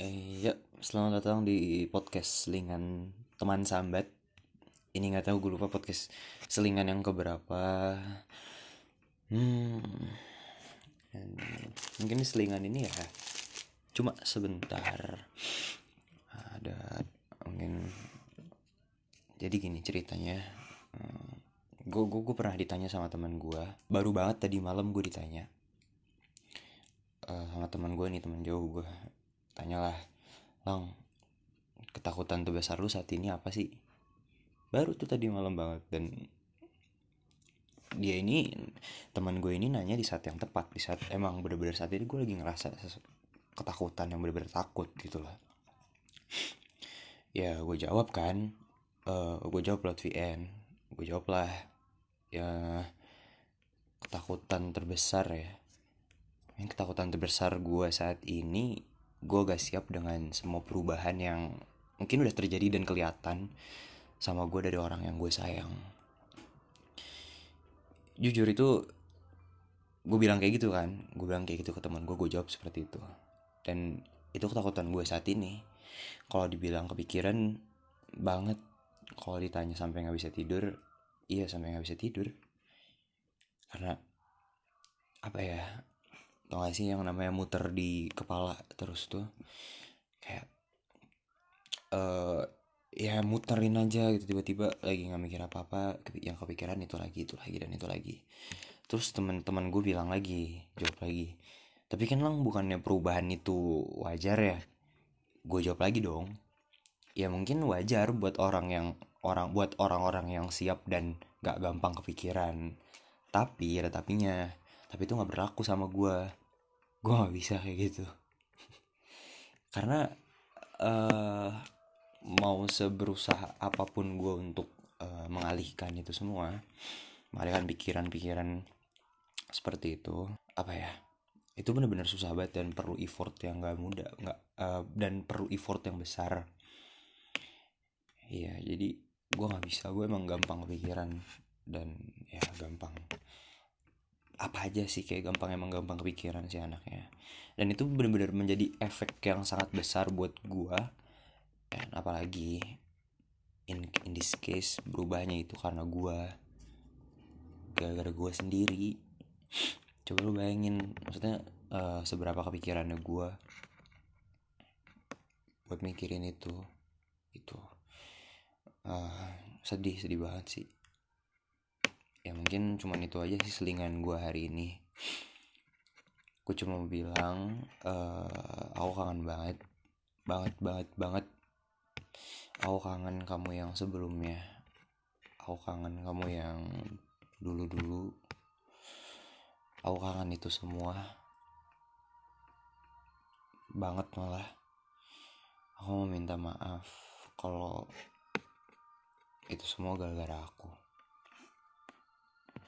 Eh, ya, selamat datang di podcast selingan teman sambat. Ini nggak tahu gue lupa podcast selingan yang keberapa. Hmm, mungkin selingan ini ya cuma sebentar. Ada mungkin jadi gini ceritanya. Gue gue gue pernah ditanya sama teman gue. Baru banget tadi malam gue ditanya Eh, sama teman gue nih teman jauh gue tanyalah lang ketakutan terbesar lu saat ini apa sih? Baru tuh tadi malam banget dan dia ini teman gue ini nanya di saat yang tepat di saat emang bener-bener saat ini gue lagi ngerasa ketakutan yang bener-bener takut gitu lah ya gue jawab kan Eh gue jawab lewat VN gue jawab lah ya ketakutan terbesar ya. Yang ketakutan terbesar gue saat ini gue gak siap dengan semua perubahan yang mungkin udah terjadi dan kelihatan sama gue dari orang yang gue sayang. Jujur itu gue bilang kayak gitu kan. Gue bilang kayak gitu ke teman gue gue jawab seperti itu. Dan itu ketakutan gue saat ini. Kalau dibilang kepikiran banget kalau ditanya sampai nggak bisa tidur iya sampai nggak bisa tidur. Karena apa ya tau gak sih yang namanya muter di kepala terus tuh? Kayak eh ya muterin aja gitu tiba-tiba lagi nggak mikir apa-apa yang kepikiran itu lagi itu lagi dan itu lagi. Terus teman-teman gue bilang lagi jawab lagi tapi kan lang bukannya perubahan itu wajar ya? Gue jawab lagi dong ya mungkin wajar buat orang yang orang buat orang-orang yang siap dan gak gampang kepikiran. Tapi ada tapinya. Tapi itu nggak berlaku sama gue gue nggak bisa kayak gitu. Karena eh mau seberusaha apa pun gue untuk eh, mengalihkan itu semua mengalihkan pikiran-pikiran seperti itu apa ya itu benar-benar susah banget dan perlu effort yang gak mudah nggak eh, dan perlu effort yang besar. Iya jadi gue nggak bisa gue emang gampang kepikiran dan ya gampang apa aja sih kayak gampang emang gampang kepikiran sih anaknya. Dan itu benar-benar menjadi efek yang sangat besar buat gua. Dan apalagi in in this case berubahnya itu karena gua. Gara-gara gua sendiri. Coba lu bayangin maksudnya eh, seberapa kepikirannya gua buat mikirin itu. Itu. Eh, sedih sedih banget sih mungkin cuman itu aja sih selingan gue hari ini. Gue cuma mau bilang eh aku kangen banget banget banget banget. Aku kangen kamu yang sebelumnya. Aku kangen kamu yang dulu dulu aku kangen itu semua. Banget malah. Aku mau minta maaf kalau itu semua gara-gara aku